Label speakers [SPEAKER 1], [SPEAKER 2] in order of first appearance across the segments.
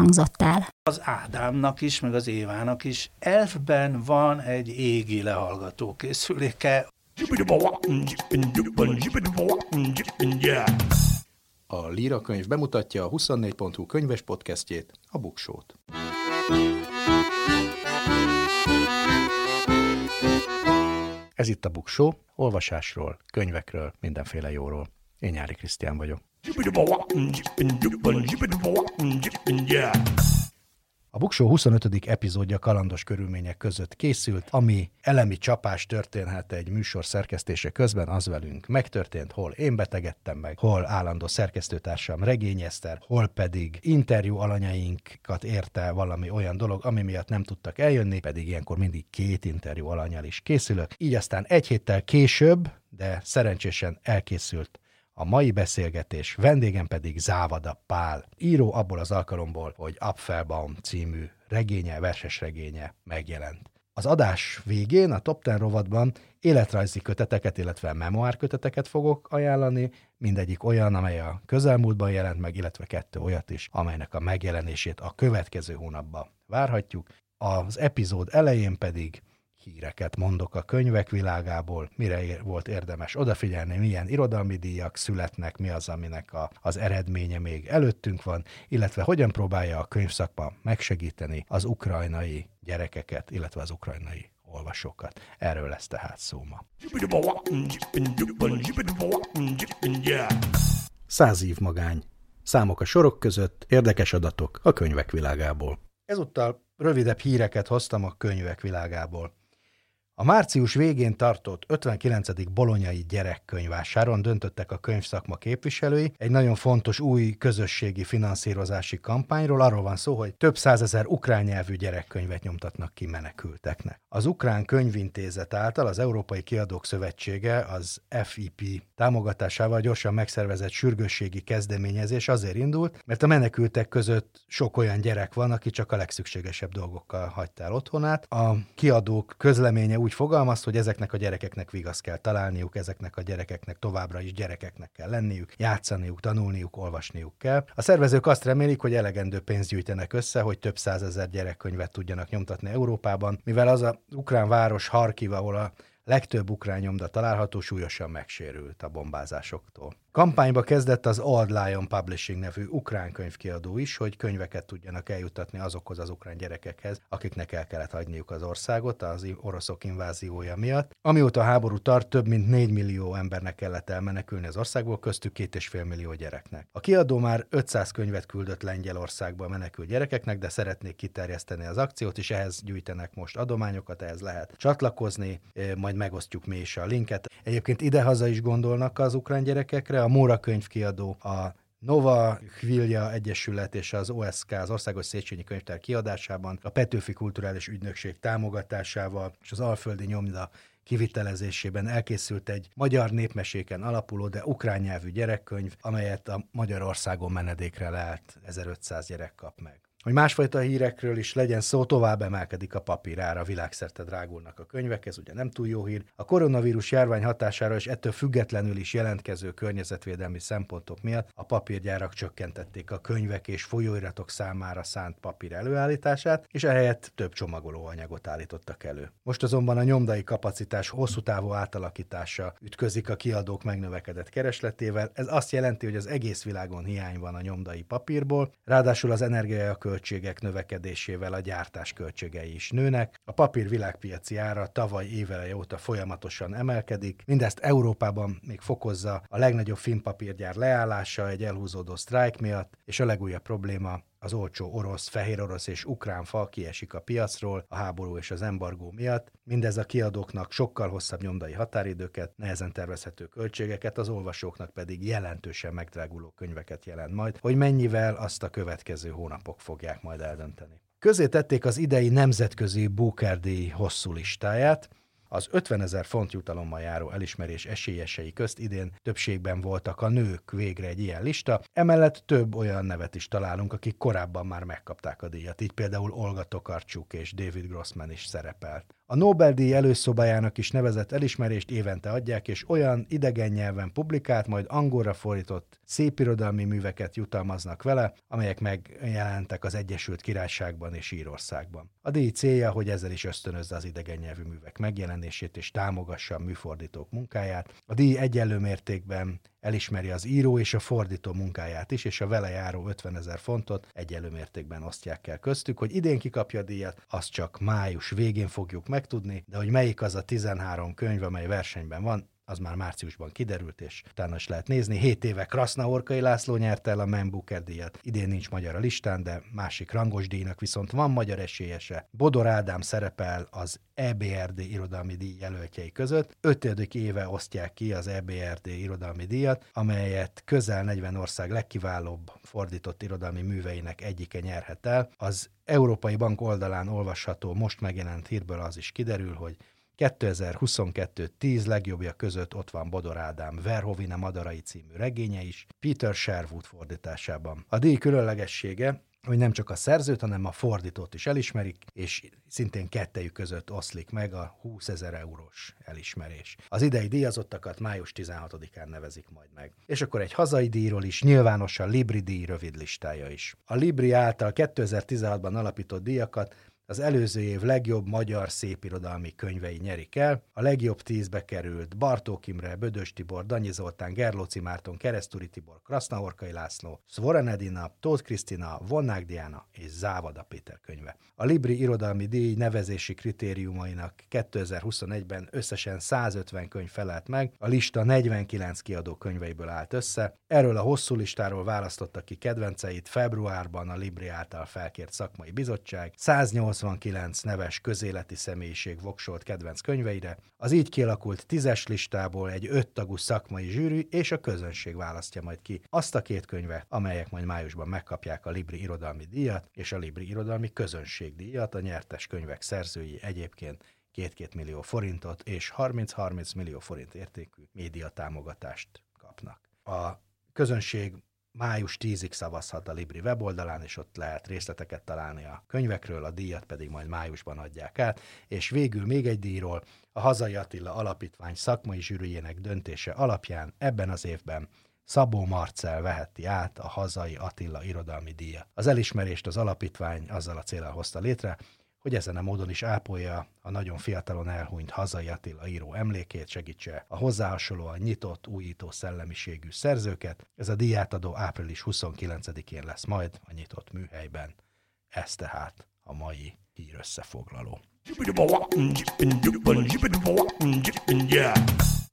[SPEAKER 1] hangzott el.
[SPEAKER 2] Az Ádámnak is, meg az Évának is elfben van egy égi lehallgató készüléke.
[SPEAKER 3] A Líra könyv bemutatja a 24.hu könyves podcastjét, a Buksót. Ez itt a Buksó, olvasásról, könyvekről, mindenféle jóról. Én Nyári Krisztián vagyok. A Buksó 25. epizódja kalandos körülmények között készült, ami elemi csapás történhet egy műsor szerkesztése közben, az velünk megtörtént, hol én betegedtem meg, hol állandó szerkesztőtársam Regény Eszter, hol pedig interjú alanyainkat érte valami olyan dolog, ami miatt nem tudtak eljönni, pedig ilyenkor mindig két interjú alanyal is készülök. Így aztán egy héttel később, de szerencsésen elkészült a mai beszélgetés vendégem pedig Závada Pál, író abból az alkalomból, hogy Apfelbaum című regénye, verses regénye megjelent. Az adás végén, a Top Ten rovatban életrajzi köteteket, illetve memoár köteteket fogok ajánlani, mindegyik olyan, amely a közelmúltban jelent meg, illetve kettő olyat is, amelynek a megjelenését a következő hónapban várhatjuk. Az epizód elején pedig híreket mondok a könyvek világából, mire volt érdemes odafigyelni, milyen irodalmi díjak születnek, mi az, aminek a, az eredménye még előttünk van, illetve hogyan próbálja a könyvszakma megsegíteni az ukrajnai gyerekeket, illetve az ukrajnai olvasókat. Erről lesz tehát szó ma. Száz év magány. Számok a sorok között, érdekes adatok a könyvek világából. Ezúttal rövidebb híreket hoztam a könyvek világából. A március végén tartott 59. bolonyai gyerekkönyvásáron döntöttek a könyvszakma képviselői egy nagyon fontos új közösségi finanszírozási kampányról. Arról van szó, hogy több százezer ukrán nyelvű gyerekkönyvet nyomtatnak ki menekülteknek. Az Ukrán Könyvintézet által az Európai Kiadók Szövetsége az FIP támogatásával gyorsan megszervezett sürgősségi kezdeményezés azért indult, mert a menekültek között sok olyan gyerek van, aki csak a legszükségesebb dolgokkal hagyta otthonát. A kiadók közleménye úgy úgy fogalmaz, hogy ezeknek a gyerekeknek vigaszt kell találniuk, ezeknek a gyerekeknek továbbra is gyerekeknek kell lenniük, játszaniuk, tanulniuk, olvasniuk kell. A szervezők azt remélik, hogy elegendő pénzt gyűjtenek össze, hogy több százezer gyerekkönyvet tudjanak nyomtatni Európában, mivel az a ukrán város Harkiv, ahol a legtöbb ukrán nyomda található, súlyosan megsérült a bombázásoktól. Kampányba kezdett az Old Lion Publishing nevű ukrán könyvkiadó is, hogy könyveket tudjanak eljutatni azokhoz az ukrán gyerekekhez, akiknek el kellett hagyniuk az országot az oroszok inváziója miatt. Amióta a háború tart, több mint 4 millió embernek kellett elmenekülni az országból, köztük 2,5 millió gyereknek. A kiadó már 500 könyvet küldött Lengyelországba menekült gyerekeknek, de szeretnék kiterjeszteni az akciót, és ehhez gyűjtenek most adományokat, ehhez lehet csatlakozni, majd megosztjuk mi is a linket. Egyébként idehaza is gondolnak az ukrán gyerekekre, a Móra könyvkiadó, a Nova Hvilja Egyesület és az OSK, az Országos Széchenyi Könyvtár kiadásában, a Petőfi Kulturális Ügynökség támogatásával és az Alföldi Nyomda kivitelezésében elkészült egy magyar népmeséken alapuló, de ukrán nyelvű gyerekkönyv, amelyet a Magyarországon menedékre lehet 1500 gyerek kap meg. Hogy másfajta hírekről is legyen szó, tovább emelkedik a papírára, világszerte drágulnak a könyvek, ez ugye nem túl jó hír. A koronavírus járvány hatására és ettől függetlenül is jelentkező környezetvédelmi szempontok miatt a papírgyárak csökkentették a könyvek és folyóiratok számára szánt papír előállítását, és ehelyett több csomagolóanyagot állítottak elő. Most azonban a nyomdai kapacitás hosszú távú átalakítása ütközik a kiadók megnövekedett keresletével. Ez azt jelenti, hogy az egész világon hiány van a nyomdai papírból, ráadásul az energia költségek növekedésével a gyártás költségei is nőnek. A papír világpiaci ára tavaly évele óta folyamatosan emelkedik. Mindezt Európában még fokozza a legnagyobb filmpapírgyár leállása egy elhúzódó sztrájk miatt, és a legújabb probléma az olcsó orosz, fehér orosz és ukrán fa kiesik a piacról a háború és az embargó miatt. Mindez a kiadóknak sokkal hosszabb nyomdai határidőket, nehezen tervezhető költségeket, az olvasóknak pedig jelentősen megdráguló könyveket jelent majd, hogy mennyivel azt a következő hónapok fogják majd eldönteni. Közé tették az idei nemzetközi Booker díj hosszú listáját, az 50 ezer font jutalommal járó elismerés esélyesei közt idén többségben voltak a nők végre egy ilyen lista, emellett több olyan nevet is találunk, akik korábban már megkapták a díjat, így például Olga Tokarcsuk és David Grossman is szerepelt. A Nobel-díj előszobájának is nevezett elismerést évente adják, és olyan idegen nyelven publikált, majd angolra fordított szépirodalmi műveket jutalmaznak vele, amelyek megjelentek az Egyesült Királyságban és Írországban. A díj célja, hogy ezzel is ösztönözze az idegen nyelvű művek megjelenését és támogassa a műfordítók munkáját. A díj egyenlő mértékben elismeri az író és a fordító munkáját is, és a vele járó 50 ezer fontot egyenlő mértékben osztják el köztük, hogy idén kikapja a díjat, azt csak május végén fogjuk megtudni, de hogy melyik az a 13 könyv, amely versenyben van, az már márciusban kiderült, és utána is lehet nézni. Hét éve Kraszna Orkai László nyerte el a Man Booker díjat. Idén nincs magyar a listán, de másik rangos díjnak viszont van magyar esélyese. Bodor Ádám szerepel az EBRD irodalmi díj jelöltjei között. Ötödik éve osztják ki az EBRD irodalmi díjat, amelyet közel 40 ország legkiválóbb fordított irodalmi műveinek egyike nyerhet el. Az Európai Bank oldalán olvasható most megjelent hírből az is kiderül, hogy 2022 10 legjobbja között ott van Bodor Ádám Verhovina Madarai című regénye is, Peter Sherwood fordításában. A díj különlegessége, hogy nem csak a szerzőt, hanem a fordítót is elismerik, és szintén kettejük között oszlik meg a 20 ezer eurós elismerés. Az idei díjazottakat május 16-án nevezik majd meg. És akkor egy hazai díjról is, nyilvános Libri díj rövid listája is. A Libri által 2016-ban alapított díjakat az előző év legjobb magyar szépirodalmi könyvei nyerik el. A legjobb tízbe került Bartók Imre, Bödös Tibor, Danyi Zoltán, Gerlóci Márton, Keresztúri Tibor, Krasznahorkai László, Szvoren Edina, Tóth Krisztina, Vonnák Diana és Závada Péter könyve. A Libri Irodalmi Díj nevezési kritériumainak 2021-ben összesen 150 könyv felelt meg, a lista 49 kiadó könyveiből állt össze. Erről a hosszú listáról választottak ki kedvenceit februárban a Libri által felkért szakmai bizottság, 108 89 neves közéleti személyiség voksolt kedvenc könyveire, az így kialakult tízes listából egy öttagú szakmai zsűri és a közönség választja majd ki azt a két könyvet, amelyek majd májusban megkapják a Libri Irodalmi Díjat és a Libri Irodalmi Közönség Díjat, a nyertes könyvek szerzői egyébként 2-2 millió forintot és 30-30 millió forint értékű média támogatást kapnak. A közönség május 10-ig szavazhat a Libri weboldalán, és ott lehet részleteket találni a könyvekről, a díjat pedig majd májusban adják át. És végül még egy díjról, a Hazai Attila Alapítvány szakmai zsűrűjének döntése alapján ebben az évben Szabó Marcel veheti át a Hazai Attila Irodalmi Díjat. Az elismerést az alapítvány azzal a célral hozta létre, hogy ezen a módon is ápolja a nagyon fiatalon elhunyt hazai Attila író emlékét, segítse a hozzáhasonlóan nyitott, újító szellemiségű szerzőket. Ez a díjátadó április 29-én lesz majd a nyitott műhelyben. Ez tehát a mai hír összefoglaló.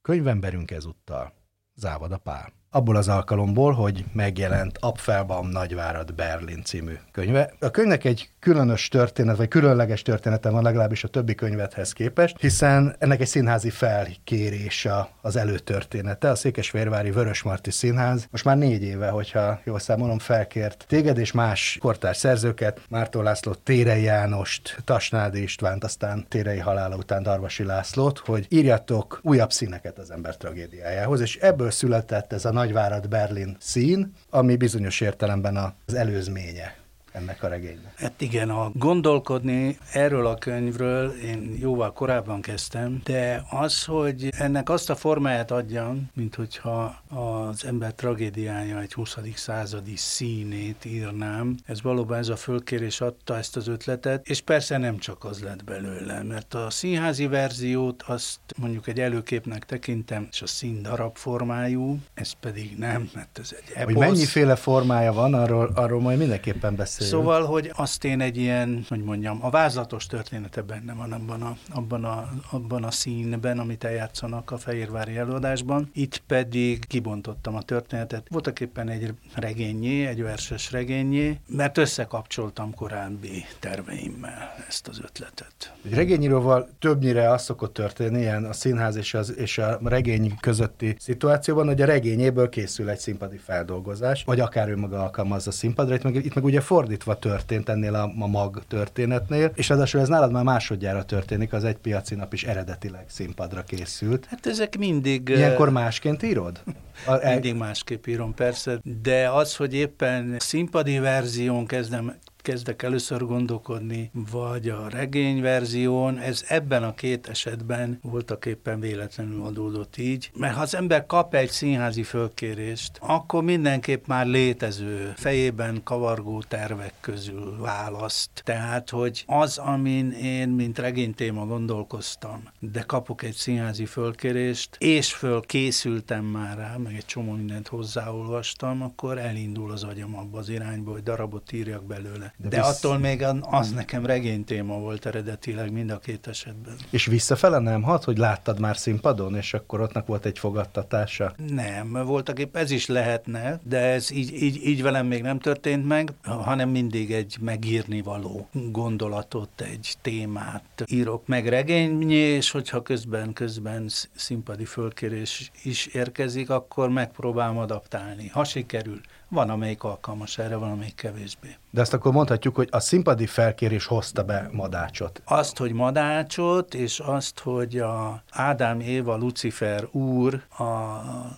[SPEAKER 3] Könyvemberünk ezúttal Závada Pál abból az alkalomból, hogy megjelent Apfelbaum Nagyvárad Berlin című könyve. A könyvnek egy különös történet, vagy különleges története van legalábbis a többi könyvethez képest, hiszen ennek egy színházi felkérés az előtörténete. A Székesfehérvári Vörösmarty Színház most már négy éve, hogyha jól számolom, felkért téged és más kortárs szerzőket, Mártó László, Térei Jánost, Tasnádi Istvánt, aztán Térei halála után Darvasi Lászlót, hogy írjatok újabb színeket az ember tragédiájához, és ebből született ez a Nagyvárad Berlin szín, ami bizonyos értelemben az előzménye ennek a regénynek.
[SPEAKER 2] Hát igen, a gondolkodni erről a könyvről én jóval korábban kezdtem, de az, hogy ennek azt a formáját adjam, mint hogyha az ember tragédiája egy 20. századi színét írnám, ez valóban ez a fölkérés adta ezt az ötletet, és persze nem csak az lett belőle, mert a színházi verziót azt mondjuk egy előképnek tekintem, és a szín darab formájú, ez pedig nem, mert ez egy eposz.
[SPEAKER 3] Hogy mennyiféle formája van, arról, arról majd mindenképpen beszélünk
[SPEAKER 2] Szóval, hogy azt én egy ilyen, hogy mondjam, a vázlatos története benne van abban a, abban a, abban a színben, amit eljátszanak a Fehérvári előadásban. Itt pedig kibontottam a történetet. Voltak éppen egy regényé, egy verses regényé, mert összekapcsoltam korábbi terveimmel ezt az ötletet.
[SPEAKER 3] Egy regényíróval többnyire az szokott történni, ilyen a színház és, az, és a regény közötti szituációban, hogy a regényéből készül egy színpadi feldolgozás, vagy akár ő maga alkalmazza a színpadra. Itt meg, itt meg ugye fordítva történt ennél a, a mag történetnél, és ráadásul ez nálad már másodjára történik, az egy piaci nap is eredetileg színpadra készült.
[SPEAKER 2] Hát ezek mindig...
[SPEAKER 3] Ilyenkor másként írod?
[SPEAKER 2] A, mindig másképp írom, persze, de az, hogy éppen színpadi verzión kezdem kezdek először gondolkodni, vagy a regényverzión, ez ebben a két esetben voltak éppen véletlenül adódott így, mert ha az ember kap egy színházi fölkérést, akkor mindenképp már létező, fejében kavargó tervek közül választ. Tehát, hogy az, amin én, mint regénytéma gondolkoztam, de kapok egy színházi fölkérést, és fölkészültem már rá, meg egy csomó mindent hozzáolvastam, akkor elindul az agyam abba az irányba, hogy darabot írjak belőle. De, De visz... attól még az nekem regénytéma volt eredetileg mind a két esetben.
[SPEAKER 3] És visszafele nem hat, hogy láttad már színpadon, és akkor ottnak volt egy fogadtatása?
[SPEAKER 2] Nem, voltak épp ez is lehetne, de ez így, így, így velem még nem történt meg, hanem mindig egy megírni való gondolatot, egy témát írok meg regényé, és hogyha közben, közben színpadi fölkérés is érkezik, akkor megpróbálom adaptálni. Ha sikerül, van, amelyik alkalmas erre, van, amelyik kevésbé.
[SPEAKER 3] De ezt akkor mondhatjuk, hogy a színpadi felkérés hozta be Madácsot.
[SPEAKER 2] Azt, hogy Madácsot, és azt, hogy a Ádám Éva Lucifer úr a,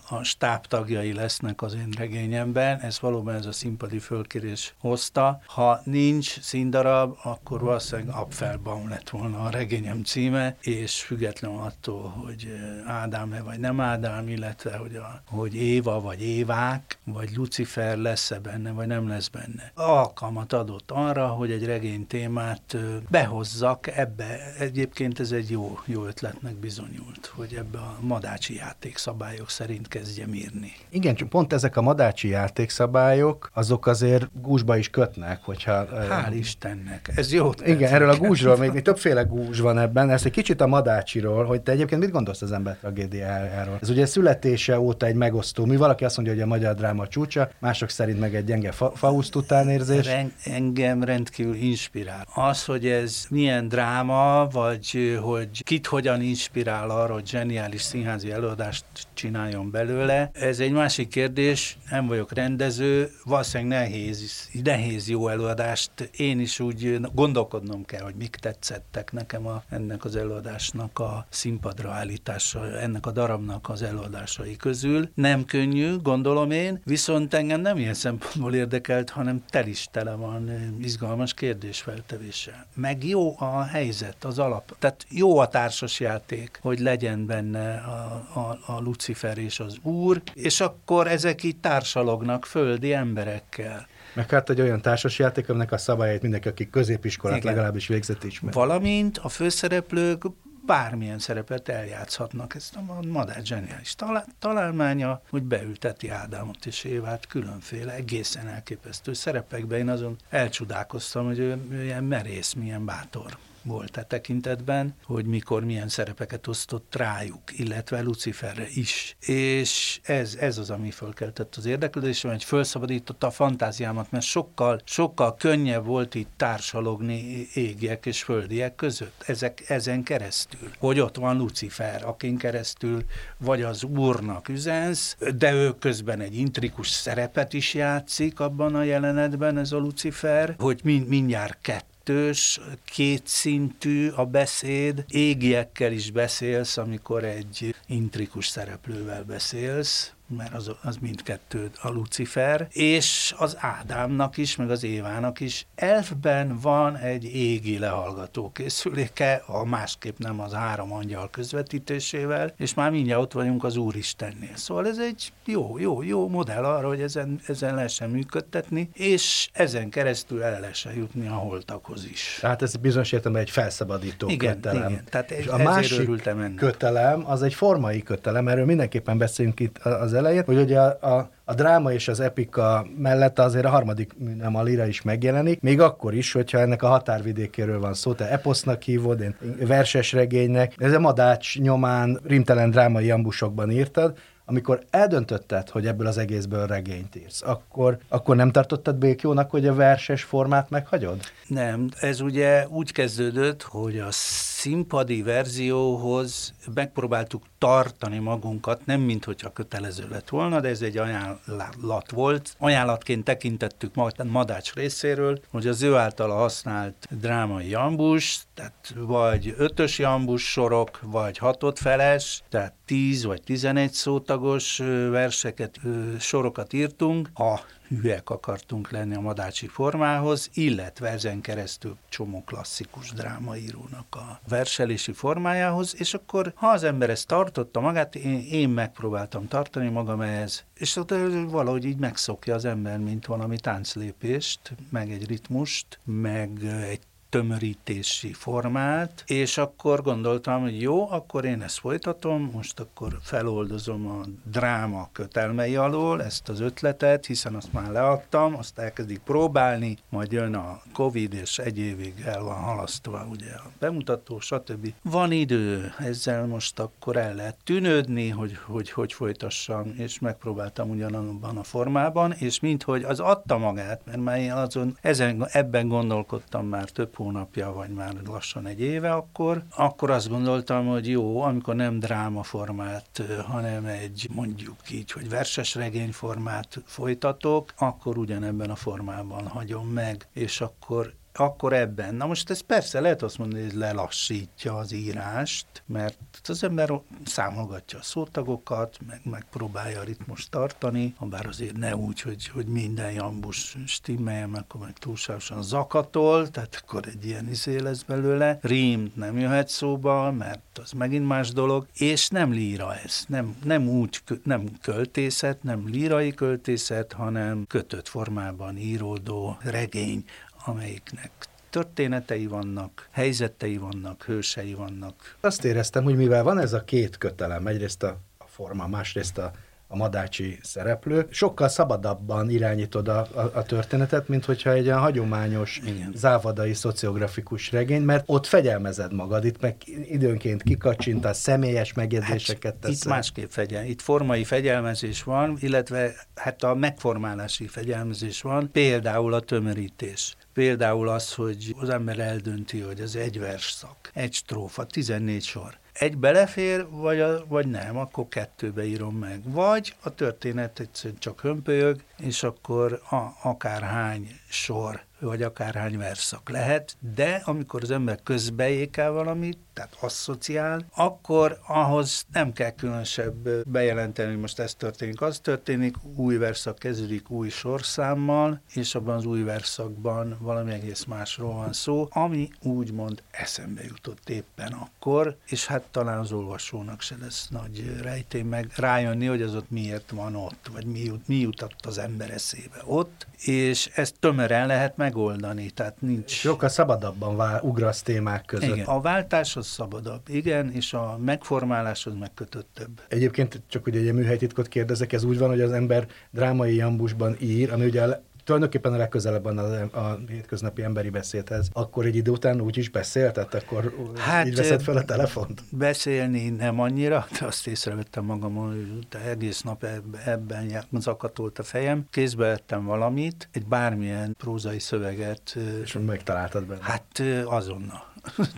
[SPEAKER 2] a stáb tagjai lesznek az én regényemben, ez valóban ez a színpadi fölkérés hozta. Ha nincs színdarab, akkor valószínűleg Apfelbaum lett volna a regényem címe, és független attól, hogy Ádám-e vagy nem Ádám, illetve hogy, a, hogy Éva vagy Évák, vagy Lucifer lesz-e benne, vagy nem lesz benne. Alkalmat adott arra, hogy egy regény témát behozzak ebbe. Egyébként ez egy jó, jó ötletnek bizonyult, hogy ebbe a madácsi játékszabályok szerint kezdjem írni.
[SPEAKER 3] Igen, csak pont ezek a madácsi játékszabályok, azok azért gúzsba is kötnek, hogyha...
[SPEAKER 2] Hál' Istennek, ez jó.
[SPEAKER 3] Igen, erről a gúzsról, még, még többféle gúzs van ebben, ezt egy kicsit a madácsiról, hogy te egyébként mit gondolsz az ember tragédiájáról? Ez ugye születése óta egy megosztó mi, valaki azt mondja, hogy a magyar dráma csúcsa, mások szerint meg egy gyenge fa- Faust utánérzés
[SPEAKER 2] engem rendkívül inspirál. Az, hogy ez milyen dráma, vagy hogy kit hogyan inspirál arra, hogy zseniális színházi előadást csináljon belőle, ez egy másik kérdés, nem vagyok rendező, valószínűleg nehéz, nehéz jó előadást. Én is úgy gondolkodnom kell, hogy mik tetszettek nekem a, ennek az előadásnak a színpadra állítása, ennek a darabnak az előadásai közül. Nem könnyű, gondolom én, viszont engem nem ilyen szempontból érdekelt, hanem tel is tele van izgalmas kérdésfeltevéssel. Meg jó a helyzet, az alap. Tehát jó a társasjáték, hogy legyen benne a, a, a Lucifer és az Úr, és akkor ezek így társalognak földi emberekkel.
[SPEAKER 3] Meg hát egy olyan társasjáték, aminek a szabályait mindenki, aki középiskolát Igen. legalábbis végzett ismer.
[SPEAKER 2] Valamint a főszereplők bármilyen szerepet eljátszhatnak. Ezt a madár zseniális találmánya, hogy beülteti Ádámot és Évát különféle egészen elképesztő szerepekbe. Én azon elcsodálkoztam, hogy ő milyen merész, milyen bátor volt e tekintetben, hogy mikor milyen szerepeket osztott rájuk, illetve Luciferre is. És ez, ez az, ami fölkeltett az érdeklődésem, hogy felszabadította a fantáziámat, mert sokkal, sokkal könnyebb volt itt társalogni égiek és földiek között, ezek, ezen keresztül. Hogy ott van Lucifer, akin keresztül vagy az úrnak üzensz, de ő közben egy intrikus szerepet is játszik abban a jelenetben, ez a Lucifer, hogy mind, mindjárt kettő kettős, kétszintű a beszéd, égiekkel is beszélsz, amikor egy intrikus szereplővel beszélsz, mert az, az mindkettő a Lucifer, és az Ádámnak is, meg az Évának is elfben van egy égi lehallgató készüléke, a másképp nem az három angyal közvetítésével, és már mindjárt ott vagyunk az Úristennél. Szóval ez egy jó, jó, jó modell arra, hogy ezen, ezen lehessen működtetni, és ezen keresztül el lehessen jutni a holtakhoz is.
[SPEAKER 3] Tehát ez bizonyos értelemben egy felszabadító
[SPEAKER 2] igen,
[SPEAKER 3] kötelem.
[SPEAKER 2] Igen, tehát és a másik kötelem
[SPEAKER 3] az egy formai kötelem, erről mindenképpen beszélünk itt az elején, hogy ugye a, a, a dráma és az epika mellett azért a harmadik nem a lira is megjelenik, még akkor is, hogyha ennek a határvidékéről van szó, te eposznak hívod, én verses regénynek, ez a madács nyomán rimtelen drámai ambusokban írtad, amikor eldöntötted, hogy ebből az egészből regényt írsz, akkor, akkor nem tartottad békjónak, hogy a verses formát meghagyod?
[SPEAKER 2] Nem, ez ugye úgy kezdődött, hogy a színpadi verzióhoz megpróbáltuk tartani magunkat, nem mint hogyha kötelező lett volna, de ez egy ajánlat volt. Ajánlatként tekintettük Madács részéről, hogy az ő általa használt drámai jambus, tehát vagy ötös jambus sorok, vagy hatott feles, tehát 10 vagy 11 szótagos verseket, sorokat írtunk. Ha hülyek akartunk lenni a madácsi formához, illetve ezen keresztül csomó klasszikus drámaírónak a verselési formájához, és akkor ha az ember ezt tartotta magát, én, én megpróbáltam tartani magam ehhez, és ott valahogy így megszokja az ember, mint valami tánclépést, meg egy ritmust, meg egy tömörítési formát, és akkor gondoltam, hogy jó, akkor én ezt folytatom, most akkor feloldozom a dráma kötelmei alól ezt az ötletet, hiszen azt már leadtam, azt elkezdik próbálni, majd jön a Covid, és egy évig el van halasztva ugye a bemutató, stb. Van idő, ezzel most akkor el lehet tűnődni, hogy hogy, hogy folytassam, és megpróbáltam ugyanabban a formában, és minthogy az adta magát, mert már én azon, ezen, ebben gondolkodtam már több hónapja, vagy már lassan egy éve akkor, akkor azt gondoltam, hogy jó, amikor nem drámaformát, hanem egy mondjuk így, hogy verses regényformát folytatok, akkor ugyanebben a formában hagyom meg, és akkor akkor ebben. Na most ez persze lehet azt mondani, hogy lelassítja az írást, mert az ember számolgatja a szótagokat, meg megpróbálja a ritmus tartani, bár azért ne úgy, hogy, hogy minden jambus stimmeljen, akkor meg túlságosan zakatol, tehát akkor egy ilyen izé lesz belőle. Rím nem jöhet szóba, mert az megint más dolog, és nem líra ez, nem, nem úgy, nem költészet, nem lírai költészet, hanem kötött formában íródó regény, amelyiknek történetei vannak, helyzetei vannak, hősei vannak.
[SPEAKER 3] Azt éreztem, hogy mivel van ez a két kötelem, egyrészt a, a forma, másrészt a, a madácsi szereplő, sokkal szabadabban irányítod a, a, a történetet, mint hogyha egy olyan hagyományos, Igen. závadai, szociografikus regény, mert ott fegyelmezed magad, itt meg időnként kikacsintasz, személyes megjegyzéseket hát,
[SPEAKER 2] Itt másképp fegyel, itt formai fegyelmezés van, illetve hát a megformálási fegyelmezés van, például a tömörítés. Például az, hogy az ember eldönti, hogy az egy versszak, egy strófa, 14 sor egy belefér, vagy, a, vagy nem, akkor kettőbe írom meg. Vagy a történet egyszerűen csak hömpölyög, és akkor a, akárhány sor vagy akárhány verszak lehet, de amikor az ember közbeékel valamit, tehát asszociál, akkor ahhoz nem kell különösebb bejelenteni, hogy most ez történik, az történik, új verszak kezdődik új sorszámmal, és abban az új verszakban valami egész másról van szó, ami úgymond eszembe jutott éppen akkor, és hát talán az olvasónak se lesz nagy rejtély meg rájönni, hogy az ott miért van ott, vagy mi, mi jutott az ember eszébe ott, és ezt tömören lehet megoldani, tehát nincs...
[SPEAKER 3] Sokkal szabadabban vál, ugrasz témák között.
[SPEAKER 2] Igen, a váltás az szabadabb, igen, és a megformálás az megkötöttebb.
[SPEAKER 3] Egyébként csak ugye egy műhelytitkot kérdezek, ez úgy van, hogy az ember drámai jambusban ír, ami ugye tulajdonképpen a legközelebb van a, a hétköznapi emberi beszédhez, akkor egy idő után úgy is beszélt, tehát akkor hát, így veszed fel a telefont?
[SPEAKER 2] Beszélni nem annyira, de azt észrevettem magam, hogy egész nap ebben zakatolt a fejem. Kézbe vettem valamit, egy bármilyen prózai szöveget.
[SPEAKER 3] És megtaláltad benne?
[SPEAKER 2] Hát azonnal.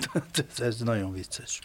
[SPEAKER 2] ez nagyon vicces.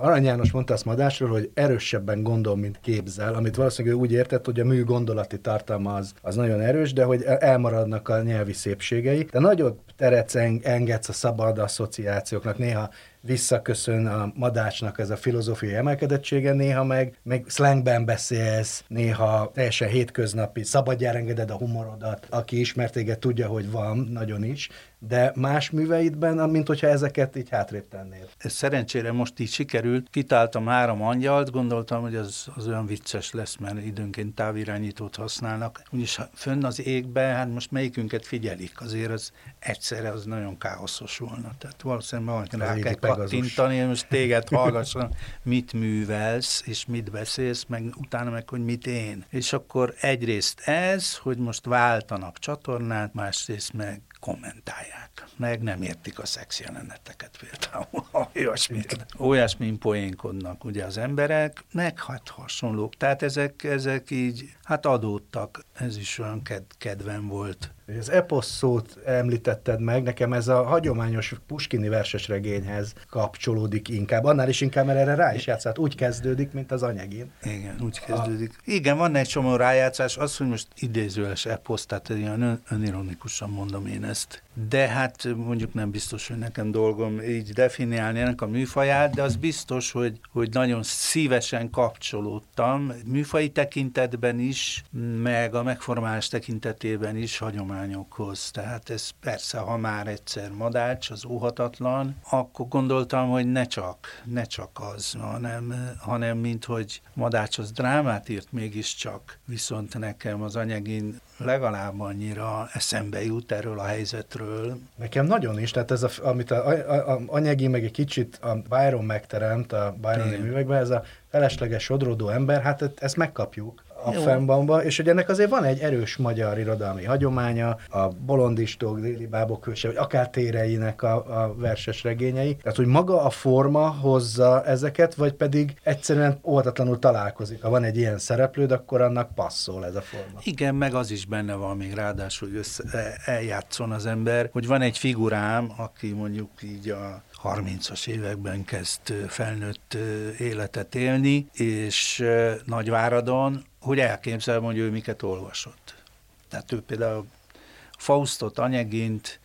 [SPEAKER 3] Arany János mondta azt Madásról, hogy erősebben gondol, mint képzel, amit valószínűleg ő úgy értett, hogy a mű gondolati tartalma az, az nagyon erős, de hogy elmaradnak a nyelvi szépségei. De nagyobb teret engedsz a szabad asszociációknak, néha visszaköszön a madácsnak ez a filozófiai emelkedettsége, néha meg, meg slangben beszélsz, néha teljesen hétköznapi, szabadjára engeded a humorodat, aki ismert téged tudja, hogy van, nagyon is, de más műveidben, mint hogyha ezeket így hátrébb tennél.
[SPEAKER 2] Ez szerencsére most így sikerült, kitáltam három angyalt, gondoltam, hogy az, az olyan vicces lesz, mert időnként távirányítót használnak. Úgyis fönn az égben, hát most melyikünket figyelik, azért az egyszerre az nagyon káoszos volna. Tehát valószínűleg valakinek rá kell kattintani, most téged hallgassam, mit művelsz, és mit beszélsz, meg utána meg, hogy mit én. És akkor egyrészt ez, hogy most váltanak csatornát, másrészt meg kommentálják. Meg nem értik a szex jeleneteket például, olyasmit. Olyasmin poénkodnak ugye az emberek, meg hát hasonlók. Tehát ezek, ezek így, hát adódtak. Ez is olyan ked kedvem volt.
[SPEAKER 3] Az eposz szót említetted meg, nekem ez a hagyományos Puskini verses regényhez kapcsolódik inkább, annál is inkább, mert erre rá is játszhat. Úgy kezdődik, mint az anyagén.
[SPEAKER 2] Igen, úgy kezdődik. A... Igen, van egy csomó rájátszás, az, hogy most idézőles eposz, tehát ilyen önironikusan mondom én ezt. De hát mondjuk nem biztos, hogy nekem dolgom így definiálni ennek a műfaját, de az biztos, hogy, hogy nagyon szívesen kapcsolódtam műfai tekintetben is, meg a megformálás tekintetében is hagyományokhoz. Tehát ez persze, ha már egyszer madács, az óhatatlan, akkor gondoltam, hogy ne csak, ne csak az, hanem, hanem mint hogy madács az drámát írt mégiscsak, viszont nekem az anyagin legalább annyira eszembe jut erről a helyzetről.
[SPEAKER 3] Nekem nagyon is, tehát ez, a, amit a, a, a anyagi meg egy kicsit a Byron megteremt a Byroni művekben, ez a felesleges sodródó ember, hát ezt megkapjuk a Fennbamba, és hogy ennek azért van egy erős magyar irodalmi hagyománya, a bolondistók, déli bábok vagy akár téreinek a, a verses regényei. Tehát, hogy maga a forma hozza ezeket, vagy pedig egyszerűen óhatatlanul találkozik. Ha van egy ilyen szereplőd, akkor annak passzol ez a forma.
[SPEAKER 2] Igen, meg az is benne van még ráadásul, hogy össze, eljátszon az ember, hogy van egy figurám, aki mondjuk így a 30-as években kezd felnőtt életet élni, és Nagyváradon hogy elképzel, hogy ő miket olvasott. Tehát ő például Faustot, Anyegint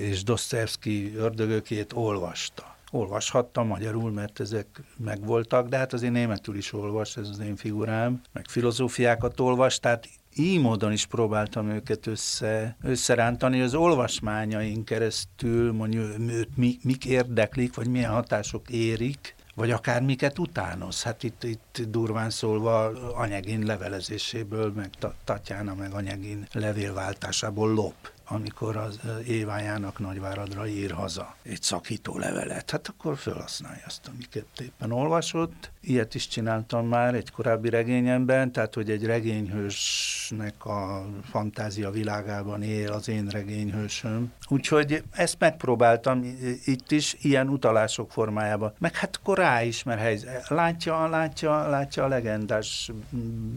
[SPEAKER 2] és Dostoevsky ördögökét olvasta. Olvashatta magyarul, mert ezek megvoltak, de hát azért németül is olvas, ez az én figurám, meg filozófiákat olvas, tehát így módon is próbáltam őket össze, összerántani, az olvasmányaink keresztül mondjuk őt mi, mik érdeklik, vagy milyen hatások érik, vagy akár miket utánoz. Hát itt, itt durván szólva anyagin levelezéséből, meg Tatjána meg anyagin levélváltásából lop amikor az Évájának Nagyváradra ír haza egy szakító levelet. Hát akkor felhasználja azt, amiket éppen olvasott. Ilyet is csináltam már egy korábbi regényemben, tehát hogy egy regényhősnek a fantázia világában él az én regényhősöm. Úgyhogy ezt megpróbáltam itt is, ilyen utalások formájában. Meg hát akkor rá mert helyzet. Látja, látja, látja a legendás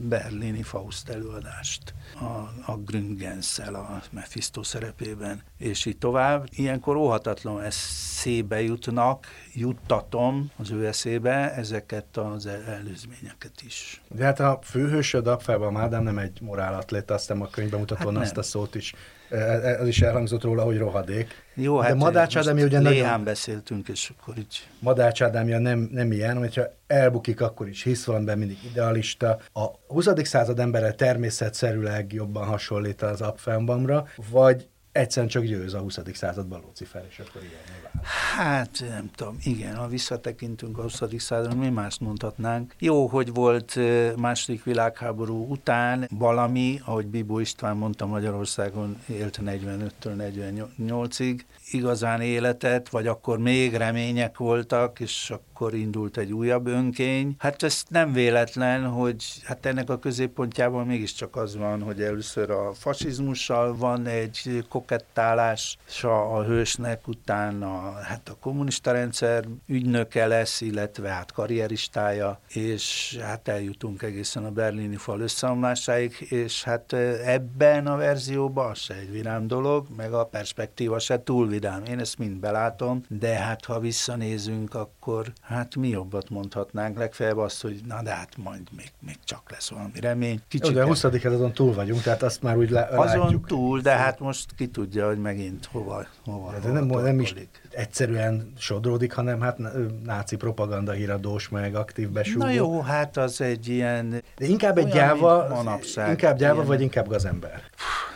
[SPEAKER 2] berlini Faust előadást a, a Grüngenszel, a Mephisto szerepében, és így tovább. Ilyenkor óhatatlan eszébe jutnak, juttatom az ő eszébe ezeket az előzményeket is.
[SPEAKER 3] De hát a főhősöd Apfában Ádám nem egy morálatlet, aztán a könyvben mutatón hát azt a szót is ez is elhangzott róla, hogy rohadék.
[SPEAKER 2] Jó, hát De Madács Ádámja ugye nagyon... beszéltünk, és akkor így...
[SPEAKER 3] Madács Ádámja nem, nem ilyen, hogyha elbukik, akkor is hisz valamiben mindig idealista. A 20. század embere természetszerűleg jobban hasonlít az Apfenbamra, vagy egyszerűen csak győz a 20. században Lucifer, és akkor ilyen
[SPEAKER 2] Hát nem tudom, igen, ha visszatekintünk a 20. századra, mi más mondhatnánk. Jó, hogy volt második világháború után valami, ahogy Bibó István mondta, Magyarországon élt 45-től 48-ig, igazán életet, vagy akkor még remények voltak, és akkor indult egy újabb önkény. Hát ez nem véletlen, hogy hát ennek a középpontjában mégiscsak az van, hogy először a fasizmussal van egy kokettálás a hősnek, utána hát a kommunista rendszer ügynöke lesz, illetve hát karrieristája, és hát eljutunk egészen a berlini fal összeomlásáig, és hát ebben a verzióban az se egy vidám dolog, meg a perspektíva se túl vidám. Én ezt mind belátom, de hát ha visszanézünk, akkor hát mi jobbat mondhatnánk, legfeljebb azt, hogy na de hát majd még, még csak lesz valami remény.
[SPEAKER 3] Kicsit Jó, de a 20. azon túl vagyunk, tehát azt már úgy le,
[SPEAKER 2] Azon látjuk. túl, de hát most ki tudja, hogy megint hova, hova,
[SPEAKER 3] de hova nem, nem is egyszerűen sodródik, hanem hát náci propaganda híradós, meg aktív besúgó.
[SPEAKER 2] Na jó, hát az egy ilyen...
[SPEAKER 3] De inkább egy gyáva, manapság, inkább gyáva, ilyen... vagy inkább gazember?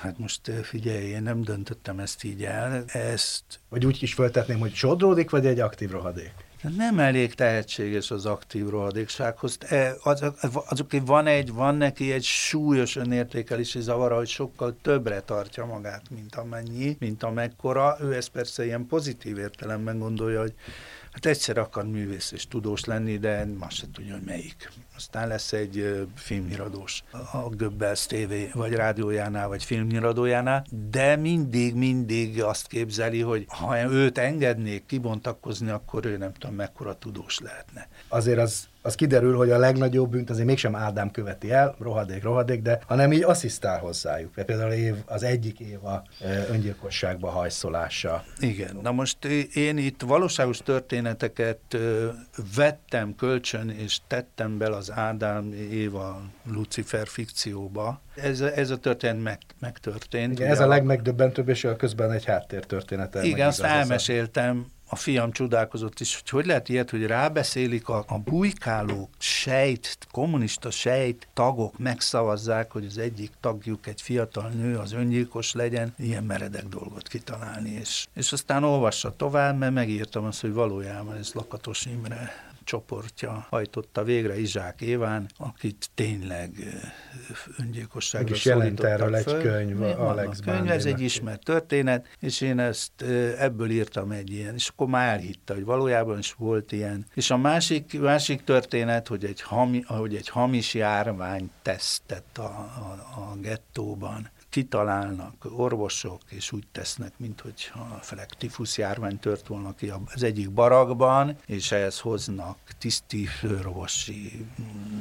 [SPEAKER 2] Hát most figyelj, én nem döntöttem ezt így el, ezt...
[SPEAKER 3] Vagy úgy is föltetném, hogy sodródik, vagy egy aktív rohadék?
[SPEAKER 2] Nem elég tehetséges az aktív rohadéksághoz. E, az, azok, van, egy, van neki egy súlyos önértékelési zavara, hogy sokkal többre tartja magát, mint amennyi, mint amekkora. Ő ezt persze ilyen pozitív értelemben gondolja, hogy Hát egyszer akar művész és tudós lenni, de más se tudja, hogy melyik. Aztán lesz egy filmnyiradós a Göbbels TV, vagy rádiójánál, vagy filmnyiradójánál, de mindig, mindig azt képzeli, hogy ha őt engednék kibontakozni, akkor ő nem tudom, mekkora tudós lehetne.
[SPEAKER 3] Azért az az kiderül, hogy a legnagyobb bűnt azért mégsem Ádám követi el, rohadék, rohadék, de hanem így asszisztál hozzájuk. Például év, az egyik év a öngyilkosságba hajszolása.
[SPEAKER 2] Igen, na most én itt valóságos történeteket vettem kölcsön, és tettem bele az Ádám Éva Lucifer fikcióba. Ez, ez a történet meg, megtörtént.
[SPEAKER 3] Igen, ez a legmegdöbbentőbb, és közben egy háttértörténet.
[SPEAKER 2] Igen, azt elmeséltem, a fiam csodálkozott is, hogy hogy lehet ilyet, hogy rábeszélik a, a bujkáló sejt, kommunista sejt tagok megszavazzák, hogy az egyik tagjuk egy fiatal nő, az öngyilkos legyen, ilyen meredek dolgot kitalálni. És, és aztán olvassa tovább, mert megírtam azt, hogy valójában ez Lakatos Imre csoportja hajtotta végre Izsák Éván, akit tényleg öngyilkosságra
[SPEAKER 3] is jelent erről egy könyv, Alex
[SPEAKER 2] könyv, ez egy ismert történet, és én ezt ebből írtam egy ilyen, és akkor már elhitte, hogy valójában is volt ilyen. És a másik, másik történet, hogy egy, hami, hogy egy hamis járvány tesztet a, a, a gettóban kitalálnak orvosok, és úgy tesznek, mintha felek tifusz járvány tört volna ki az egyik barakban, és ehhez hoznak tiszti orvosi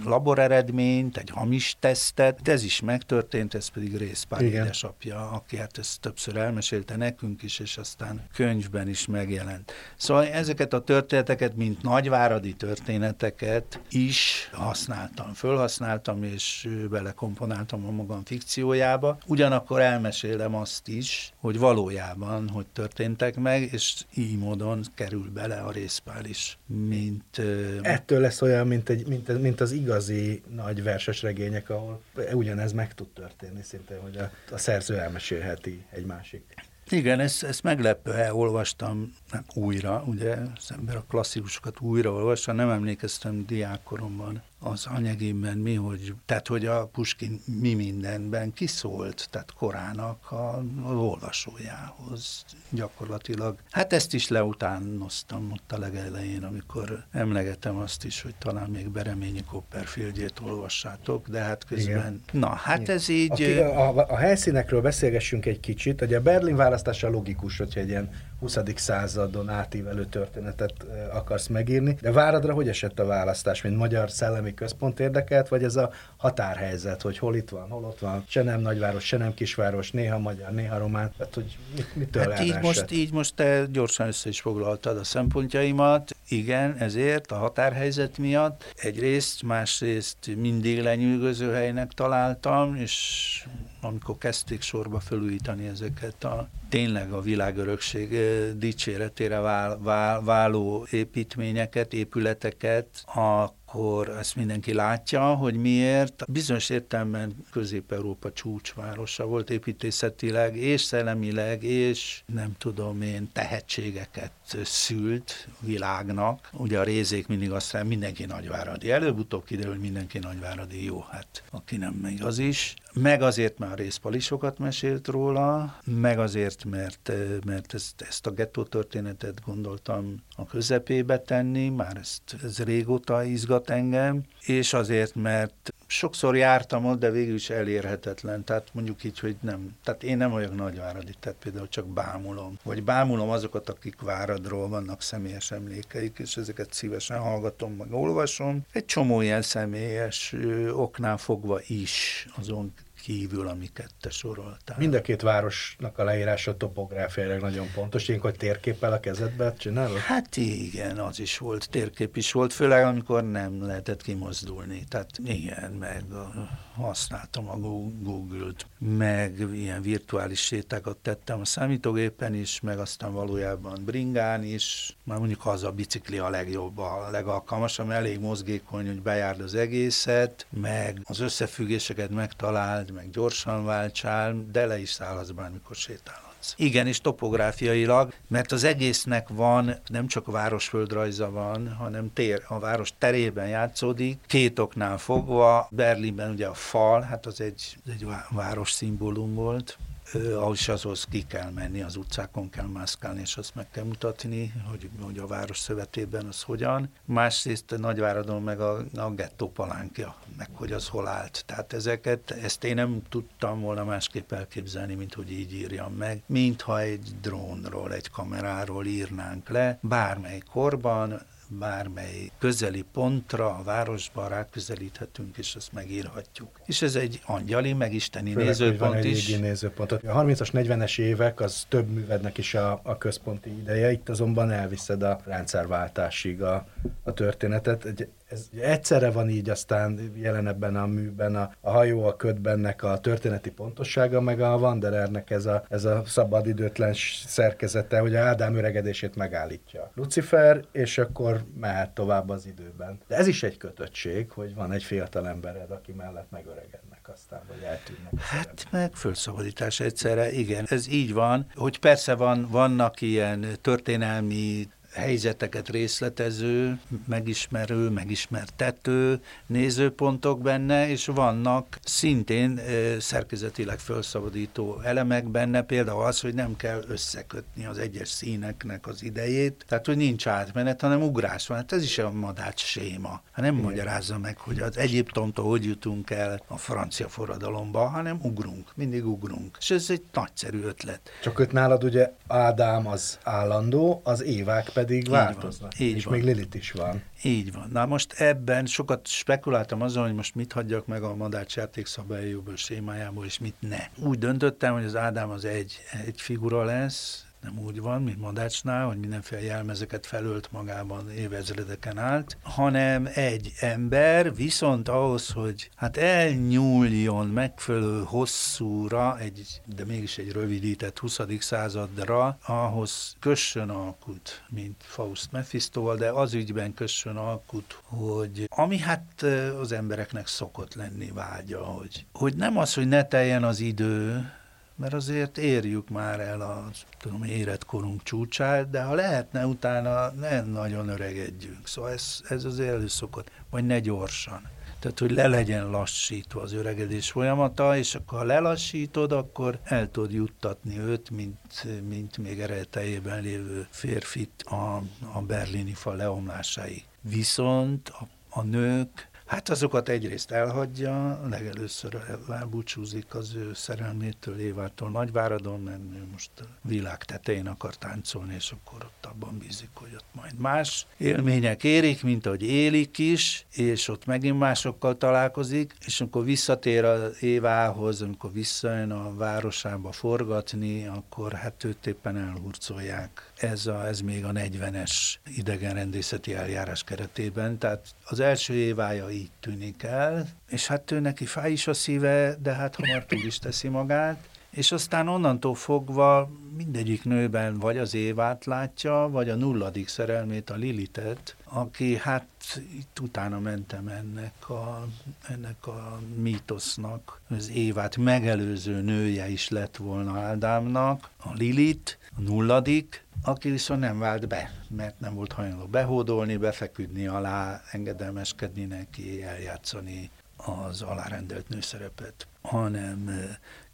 [SPEAKER 2] laboreredményt, egy hamis tesztet. Ez is megtörtént, ez pedig Részpár édesapja, aki hát ezt többször elmesélte nekünk is, és aztán könyvben is megjelent. Szóval ezeket a történeteket, mint nagyváradi történeteket is használtam, fölhasználtam, és belekomponáltam a magam fikciójába. Ugyan ugyanakkor elmesélem azt is, hogy valójában, hogy történtek meg, és így módon kerül bele a részpál is, mint...
[SPEAKER 3] Ettől lesz olyan, mint, egy, mint, mint az igazi nagy verses regények, ahol ugyanez meg tud történni szintén, hogy a, a szerző elmesélheti egy másik.
[SPEAKER 2] Igen, ezt, ezt meglepő, olvastam újra, ugye, az ember a klasszikusokat újra olvassa, nem emlékeztem diákkoromban az anyagimben mi, hogy, tehát hogy a Puskin mi mindenben kiszólt, tehát korának a, az olvasójához gyakorlatilag. Hát ezt is leutánoztam ott a legelején, amikor emlegetem azt is, hogy talán még Bereményi Copperfieldjét olvassátok, de hát közben, Igen. na hát Igen. ez így...
[SPEAKER 3] A, a, a helyszínekről beszélgessünk egy kicsit, hogy a Berlin választása logikus, hogyha egy ilyen 20. századon átívelő történetet akarsz megírni, de váradra hogy esett a választás, mint magyar szellemi központ érdekelt, vagy ez a határhelyzet, hogy hol itt van, hol ott van, se nem nagyváros, se nem kisváros, néha magyar, néha román, tehát hogy mit, mitől
[SPEAKER 2] hát így most, így most te gyorsan össze is foglaltad a szempontjaimat, igen, ezért a határhelyzet miatt egyrészt, másrészt mindig lenyűgöző helynek találtam, és amikor kezdték sorba felújítani ezeket a tényleg a világörökség dicséretére vál, vál, váló építményeket, épületeket, akkor ezt mindenki látja, hogy miért. Bizonyos értelemben Közép-Európa csúcsvárosa volt építészetileg, és szellemileg, és nem tudom én, tehetségeket szült világnak. Ugye a rézék mindig azt mondja, mindenki nagyváradi. Előbb-utóbb kiderül, hogy mindenki nagyváradi. Jó, hát aki nem még az is. Meg azért, a részpali sokat mesélt róla, meg azért, mert, mert ezt, ezt a gettó történetet gondoltam a közepébe tenni, már ezt, ez régóta izgat engem, és azért, mert sokszor jártam ott, de végül is elérhetetlen. Tehát mondjuk így, hogy nem. Tehát én nem vagyok nagyváradi, tehát például csak bámulom. Vagy bámulom azokat, akik Váradról vannak személyes emlékeik, és ezeket szívesen hallgatom, meg olvasom. Egy csomó ilyen személyes ö, oknál fogva is azon kívül, amiket te soroltál.
[SPEAKER 3] Mind a két városnak a leírása topográfiailag nagyon pontos. Ilyenkor térképpel a kezedbe csinálod?
[SPEAKER 2] Hát igen, az is volt, térkép is volt, főleg amikor nem lehetett kimozdulni. Tehát igen, meg a, használtam a Google-t, meg ilyen virtuális sétákat tettem a számítógépen is, meg aztán valójában bringán is. Már mondjuk az a bicikli a legjobb, a legalkalmasabb, elég mozgékony, hogy bejárd az egészet, meg az összefüggéseket megtaláld, meg gyorsan váltsál, de le is szállhatsz bármikor sétálhatsz. Igen, és topográfiailag, mert az egésznek van, nem csak városföldrajza van, hanem tér, a város terében játszódik, két oknál fogva, Berlinben ugye a fal, hát az egy, egy város szimbólum volt, ahhoz azhoz ki kell menni, az utcákon kell mászkálni, és azt meg kell mutatni, hogy, hogy a város szövetében az hogyan. Másrészt a Nagyváradon meg a, a gettó palánkja, meg hogy az hol állt. Tehát ezeket, ezt én nem tudtam volna másképp elképzelni, mint hogy így írjam meg, mintha egy drónról, egy kameráról írnánk le, bármely korban, bármely közeli pontra a városban ráközelíthetünk, és azt megírhatjuk. És ez egy angyali, meg isteni Főleg, nézőpont van egy is.
[SPEAKER 3] nézőpont. A 30-as, 40-es évek az több művednek is a, a központi ideje, itt azonban elviszed a rendszerváltásig a, a történetet. Egy ez egyszerre van így aztán jelen ebben a műben a, a hajó, a ködbennek a történeti pontossága, meg a Wanderernek ez a, ez a szabad időtlen szerkezete, hogy a Ádám öregedését megállítja. Lucifer, és akkor mehet tovább az időben. De ez is egy kötöttség, hogy van egy fiatal embered, aki mellett megöregednek aztán, vagy eltűnnek.
[SPEAKER 2] Hát meg fölszabadítás egyszerre, igen. Ez így van, hogy persze van, vannak ilyen történelmi helyzeteket részletező, megismerő, megismertető nézőpontok benne, és vannak szintén szerkezetileg felszabadító elemek benne, például az, hogy nem kell összekötni az egyes színeknek az idejét, tehát hogy nincs átmenet, hanem ugrás van. Hát ez is a madács séma. Hát nem Igen. magyarázza meg, hogy az Egyiptomtól hogy jutunk el a francia forradalomba, hanem ugrunk, mindig ugrunk. És ez egy nagyszerű ötlet.
[SPEAKER 3] Csak őt nálad ugye Ádám az állandó, az évák pedig pedig így változnak. Van, így és van. még Lilit is van.
[SPEAKER 2] Így van. Na most ebben sokat spekuláltam azon, hogy most mit hagyjak meg a Madács játékszabályokból, sémájából, és mit ne. Úgy döntöttem, hogy az Ádám az egy, egy figura lesz, nem úgy van, mint Madácsnál, hogy mindenféle jelmezeket felölt magában évezredeken át, hanem egy ember, viszont ahhoz, hogy hát elnyúljon megfelelő hosszúra, egy, de mégis egy rövidített 20. századra, ahhoz kössön alkut, mint Faust Mephistoval, de az ügyben kössön alkut, hogy ami hát az embereknek szokott lenni vágya, hogy, hogy nem az, hogy ne teljen az idő, mert azért érjük már el a tudom, életkorunk csúcsát, de ha lehetne, utána nem nagyon öregedjünk. Szóval ez, ez az előszokott, vagy ne gyorsan. Tehát, hogy le legyen lassítva az öregedés folyamata, és akkor ha lelassítod, akkor el tudod juttatni őt, mint, mint még eredetejében lévő férfit a, a berlini fal leomlásáig. Viszont a, a nők Hát azokat egyrészt elhagyja, legelőször elbúcsúzik az ő szerelmétől, Évától Nagyváradon, mert ő most a világ tetején akar táncolni, és akkor ott abban bízik, hogy ott majd más élmények érik, mint ahogy élik is, és ott megint másokkal találkozik, és amikor visszatér az Évához, amikor visszajön a városába forgatni, akkor hát őt éppen elhurcolják. Ez, a, ez még a 40-es idegenrendészeti eljárás keretében, tehát az első évája így tűnik el, és hát ő neki fáj is a szíve, de hát hamar túl is teszi magát, és aztán onnantól fogva mindegyik nőben vagy az Évát látja, vagy a nulladik szerelmét, a Lilitet, aki hát itt utána mentem ennek a, ennek a mítosznak, az Évát megelőző nője is lett volna Ádámnak, a Lilit, a nulladik, aki viszont nem vált be, mert nem volt hajlandó behódolni, befeküdni alá, engedelmeskedni neki, eljátszani az alárendelt nőszerepet, hanem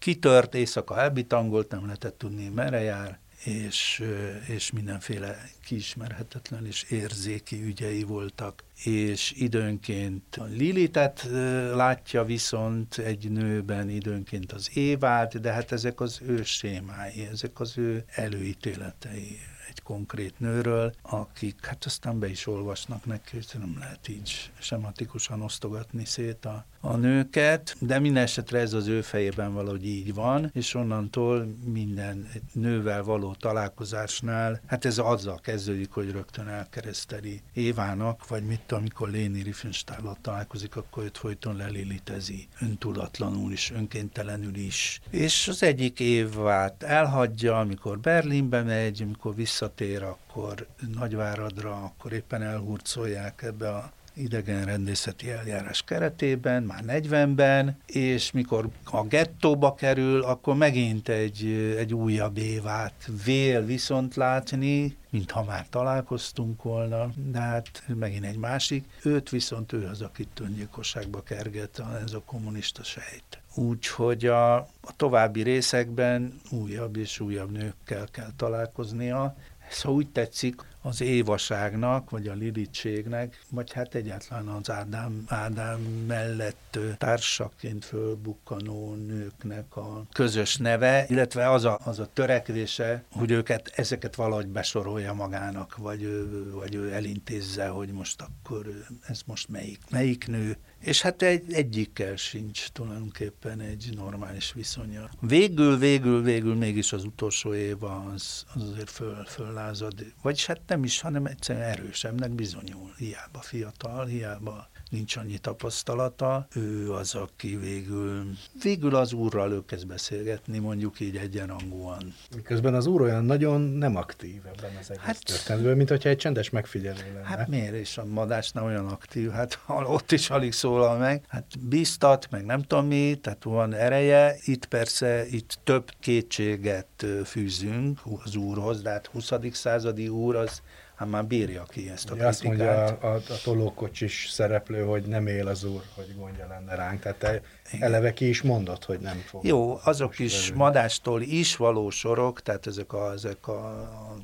[SPEAKER 2] kitört, éjszaka elbitangolt, nem lehetett tudni, merre jár, és, és mindenféle kiismerhetetlen és érzéki ügyei voltak. És időnként a Lilitet látja viszont egy nőben, időnként az Évát, de hát ezek az ő sémái, ezek az ő előítéletei egy konkrét nőről, akik hát aztán be is olvasnak neki, hogy nem lehet így sematikusan osztogatni szét a, a nőket, de minden esetre ez az ő fejében valahogy így van, és onnantól minden nővel való találkozásnál, hát ez azzal kezdődik, hogy rögtön elkereszteli Évának, vagy mit amikor Léni Riefenstahl találkozik, akkor őt folyton lelilitezi, öntudatlanul is, önkéntelenül is. És az egyik évát elhagyja, amikor Berlinbe megy, amikor vissza visszatér, akkor Nagyváradra, akkor éppen elhurcolják ebbe a idegenrendészeti eljárás keretében, már 40-ben, és mikor a gettóba kerül, akkor megint egy, egy újabb évát vél viszont látni, mintha már találkoztunk volna, de hát megint egy másik. Őt viszont ő az, akit öngyilkosságba kerget, ez a kommunista sejt. Úgyhogy a, a további részekben újabb és újabb nőkkel kell találkoznia. Ha úgy tetszik, az évaságnak, vagy a lilitségnek, vagy hát egyáltalán az Ádám, Ádám mellett társaként fölbukkanó nőknek a közös neve, illetve az a, az a törekvése, hogy őket, ezeket valahogy besorolja magának, vagy ő, vagy ő elintézze, hogy most akkor ez most melyik, melyik nő, és hát egy, egyikkel sincs tulajdonképpen egy normális viszonya. Végül, végül, végül mégis az utolsó év az, az azért föl, föllázad, vagyis hát nem is, hanem egyszerűen erősebbnek bizonyul. Hiába fiatal, hiába nincs annyi tapasztalata, ő az, aki végül, végül az úrral ő kezd beszélgetni, mondjuk így egyenrangúan.
[SPEAKER 3] Miközben az úr olyan nagyon nem aktív ebben az egész hát, történetben, mint hogyha egy csendes megfigyelő lenne.
[SPEAKER 2] Hát miért is a madásnál olyan aktív, hát ott is alig szólal meg, hát bíztat, meg nem tudom mi, tehát van ereje, itt persze, itt több kétséget fűzünk az úrhoz, de hát 20. századi úr az hát már bírja ki ezt a
[SPEAKER 3] Ugye Azt mondja a, a, a tolókocsis szereplő, hogy nem él az úr, hogy gondja lenne ránk. Tehát te eleve ki is mondott, hogy nem fog.
[SPEAKER 2] Jó, azok is velünk. madástól is való sorok, tehát ezek a, ezek a, a,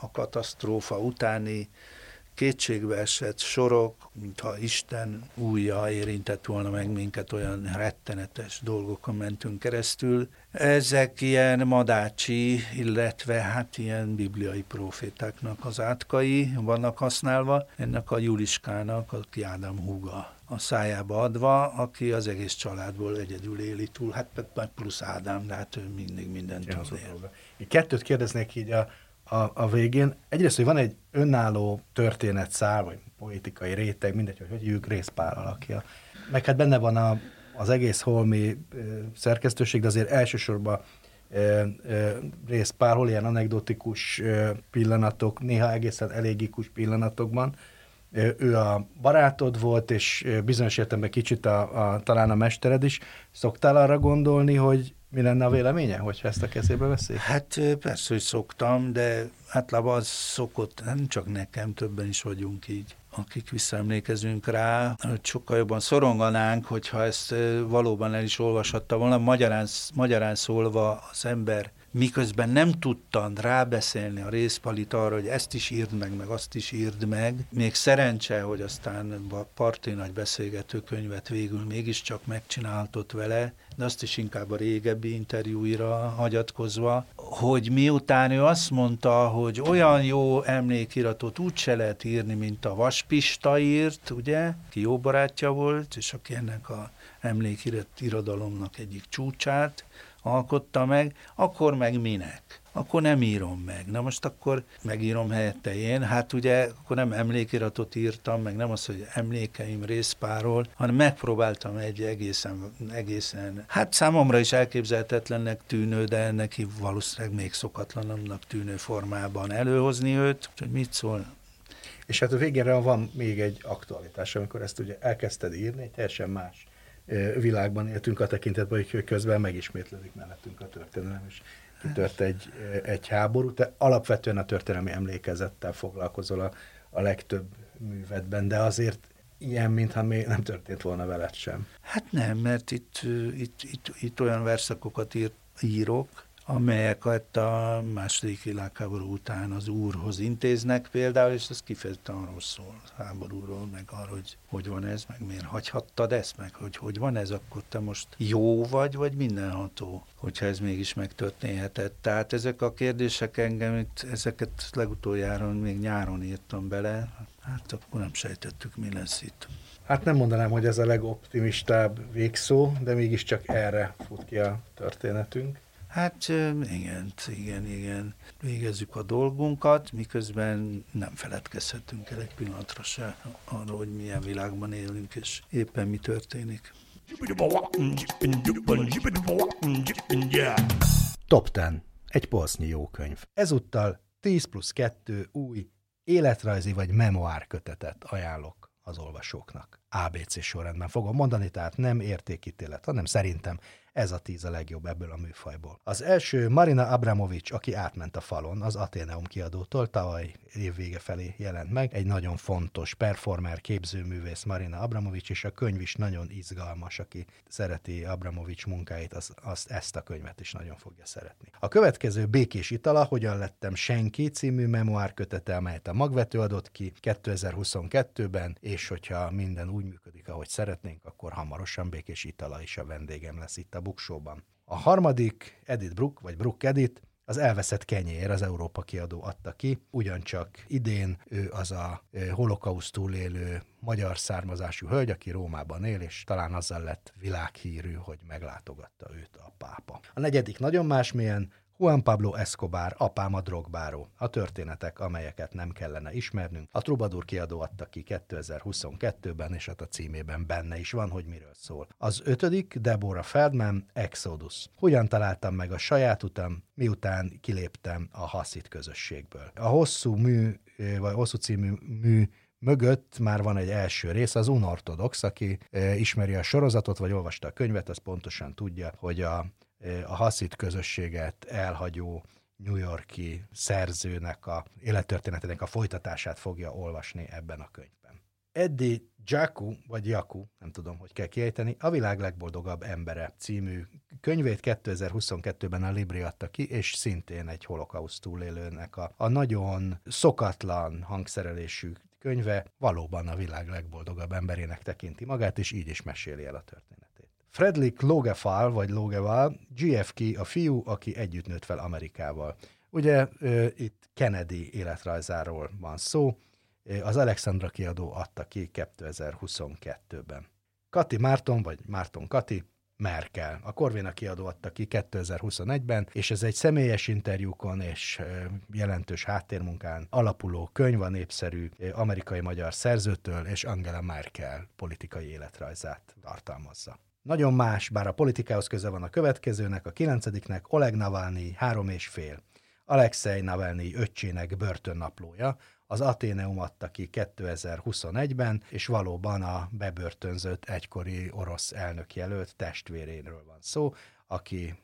[SPEAKER 2] a katasztrófa utáni kétségbe esett sorok, mintha Isten újja érintett volna meg minket, olyan rettenetes dolgokon mentünk keresztül. Ezek ilyen madácsi, illetve hát ilyen bibliai profétáknak az átkai vannak használva, ennek a Juliskának, aki Ádám húga a szájába adva, aki az egész családból egyedül éli túl, hát plusz Ádám, de hát ő mindig mindent tud
[SPEAKER 3] Kettőt kérdeznék így a a, a végén. Egyrészt, hogy van egy önálló történetszál, vagy poétikai réteg, mindegy, hogy hogy hívjuk, részpár alakja. Meg hát benne van a, az egész holmi e, szerkesztőség, de azért elsősorban e, részpár, hol ilyen anekdotikus e, pillanatok, néha egészen elégikus pillanatokban. E, ő a barátod volt, és bizonyos értelemben kicsit a, a, talán a mestered is. Szoktál arra gondolni, hogy mi lenne a véleménye, hogyha ezt a kezébe veszik?
[SPEAKER 2] Hát persze, hogy szoktam, de általában az szokott, nem csak nekem, többen is vagyunk így akik visszaemlékezünk rá, hogy sokkal jobban szoronganánk, hogyha ezt valóban el is olvashatta volna. Magyarán, magyarán szólva az ember miközben nem tudtam rábeszélni a részpalit arra, hogy ezt is írd meg, meg azt is írd meg. Még szerencse, hogy aztán a parti nagy beszélgetőkönyvet végül mégiscsak megcsináltott vele, de azt is inkább a régebbi interjúira hagyatkozva, hogy miután ő azt mondta, hogy olyan jó emlékiratot úgy se lehet írni, mint a Vaspista írt, ugye, ki jó barátja volt, és aki ennek a emlékirat irodalomnak egyik csúcsát, alkotta meg, akkor meg minek? Akkor nem írom meg. Na most akkor megírom helyette én. Hát ugye akkor nem emlékiratot írtam, meg nem az, hogy emlékeim részpáról, hanem megpróbáltam egy egészen, egészen, hát számomra is elképzelhetetlennek tűnő, de neki valószínűleg még szokatlanabbnak tűnő formában előhozni őt, hogy mit szól,
[SPEAKER 3] és hát a végére van még egy aktualitás, amikor ezt ugye elkezdted írni, teljesen más világban éltünk a tekintetben, hogy közben megismétlődik mellettünk a történelem, és kitört egy, egy háború. Te alapvetően a történelmi emlékezettel foglalkozol a, a legtöbb művetben, de azért ilyen, mintha még nem történt volna veled sem.
[SPEAKER 2] Hát nem, mert itt, itt, itt, itt olyan verszakokat ír, írok, amelyeket a második világháború után az úrhoz intéznek például, és ez kifejezetten arról szól, háborúról, meg arról, hogy hogy van ez, meg miért hagyhattad ezt, meg hogy hogy van ez, akkor te most jó vagy, vagy mindenható, hogyha ez mégis megtörténhetett. Tehát ezek a kérdések engem, ezeket legutoljára még nyáron írtam bele, hát akkor nem sejtettük, mi lesz itt.
[SPEAKER 3] Hát nem mondanám, hogy ez a legoptimistább végszó, de mégiscsak erre fut ki a történetünk.
[SPEAKER 2] Hát igen, igen, igen. Végezzük a dolgunkat, miközben nem feledkezhetünk el egy pillanatra se arról, hogy milyen világban élünk, és éppen mi történik.
[SPEAKER 3] Top 10. Egy polsznyi jó könyv. Ezúttal 10 plusz 2 új életrajzi vagy memoár kötetet ajánlok az olvasóknak. ABC sorrendben fogom mondani, tehát nem értékítélet, hanem szerintem ez a tíz a legjobb ebből a műfajból. Az első Marina Abramovics, aki átment a falon, az Ateneum kiadótól tavaly évvége felé jelent meg. Egy nagyon fontos performer, képzőművész Marina Abramovics, és a könyv is nagyon izgalmas, aki szereti Abramovics munkáit, az, az ezt a könyvet is nagyon fogja szeretni. A következő Békés Itala, hogyan lettem senki című memoár kötete, amelyet a Magvető adott ki 2022-ben, és hogyha minden úgy működik, ahogy szeretnénk, akkor hamarosan Békés Itala is a vendégem lesz itt a Buksóban. A harmadik, Edith Brook, vagy Brook Edith, az elveszett kenyér, az Európa kiadó adta ki, ugyancsak idén ő az a holokauszt túlélő magyar származású hölgy, aki Rómában él, és talán azzal lett világhírű, hogy meglátogatta őt a pápa. A negyedik nagyon másmilyen, Juan Pablo Escobar, apám a drogbáró. A történetek, amelyeket nem kellene ismernünk. A Trubadur kiadó adta ki 2022-ben, és hát a címében benne is van, hogy miről szól. Az ötödik, Deborah Feldman, Exodus. Hogyan találtam meg a saját utam, miután kiléptem a Hasszit közösségből. A hosszú mű, vagy hosszú című mű mögött már van egy első rész, az unortodox, aki ismeri a sorozatot, vagy olvasta a könyvet, az pontosan tudja, hogy a a haszit közösséget elhagyó New Yorki szerzőnek a élettörténetének a folytatását fogja olvasni ebben a könyvben. Eddie Jaku, vagy Jaku, nem tudom, hogy kell kiejteni, a világ legboldogabb embere című könyvét 2022-ben a Libri adta ki, és szintén egy holokauszt túlélőnek a, a nagyon szokatlan hangszerelésű könyve valóban a világ legboldogabb emberének tekinti magát, és így is meséli el a történetet. Fredrik Logefal, vagy Logeval, GFK a fiú, aki együtt nőtt fel Amerikával. Ugye itt Kennedy életrajzáról van szó, az Alexandra kiadó adta ki 2022-ben. Kati Márton, vagy Márton Kati, Merkel. A Corvina kiadó adta ki 2021-ben, és ez egy személyes interjúkon és jelentős háttérmunkán alapuló könyv a népszerű amerikai-magyar szerzőtől és Angela Merkel politikai életrajzát tartalmazza. Nagyon más, bár a politikához köze van a következőnek, a kilencediknek Oleg Navalnyi három és fél. Alexei Navalnyi öccsének börtönnaplója, az Ateneum adta ki 2021-ben, és valóban a bebörtönzött egykori orosz elnökjelölt testvéréről van szó, aki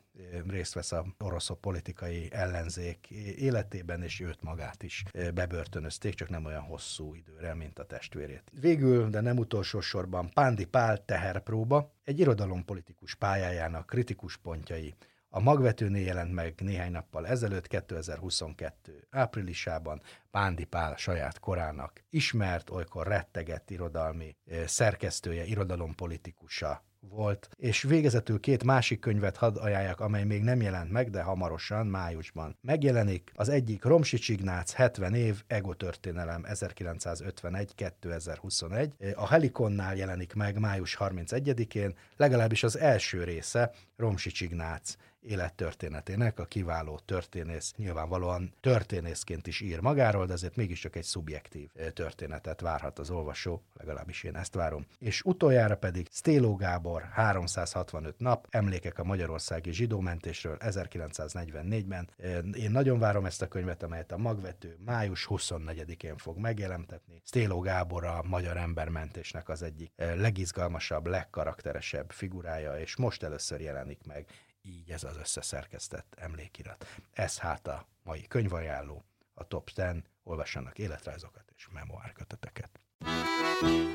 [SPEAKER 3] részt vesz a orosz politikai ellenzék életében, és őt magát is bebörtönözték, csak nem olyan hosszú időre, mint a testvérét. Végül, de nem utolsó sorban, Pándi Pál teherpróba, egy irodalompolitikus pályájának kritikus pontjai, a magvetőnél jelent meg néhány nappal ezelőtt, 2022. áprilisában Pándi Pál saját korának ismert, olykor rettegett irodalmi szerkesztője, irodalompolitikusa volt, és végezetül két másik könyvet hadd ajánljak, amely még nem jelent meg, de hamarosan, májusban megjelenik. Az egyik Romsics Ignác 70 év, Ego történelem 1951-2021. A Helikonnál jelenik meg május 31-én, legalábbis az első része Romsics Ignác élettörténetének, a kiváló történész nyilvánvalóan történészként is ír magáról, de ezért mégiscsak egy szubjektív történetet várhat az olvasó, legalábbis én ezt várom. És utoljára pedig Stéló Gábor 365 nap, emlékek a magyarországi zsidómentésről 1944-ben. Én nagyon várom ezt a könyvet, amelyet a magvető május 24-én fog megjelentetni. Stéló Gábor a magyar embermentésnek az egyik legizgalmasabb, legkarakteresebb figurája, és most először jelenik meg így ez az összeszerkesztett emlékirat. Ez hát a mai könyvajánló, a Top 10, olvassanak életrajzokat és memoárköteteket. Thank.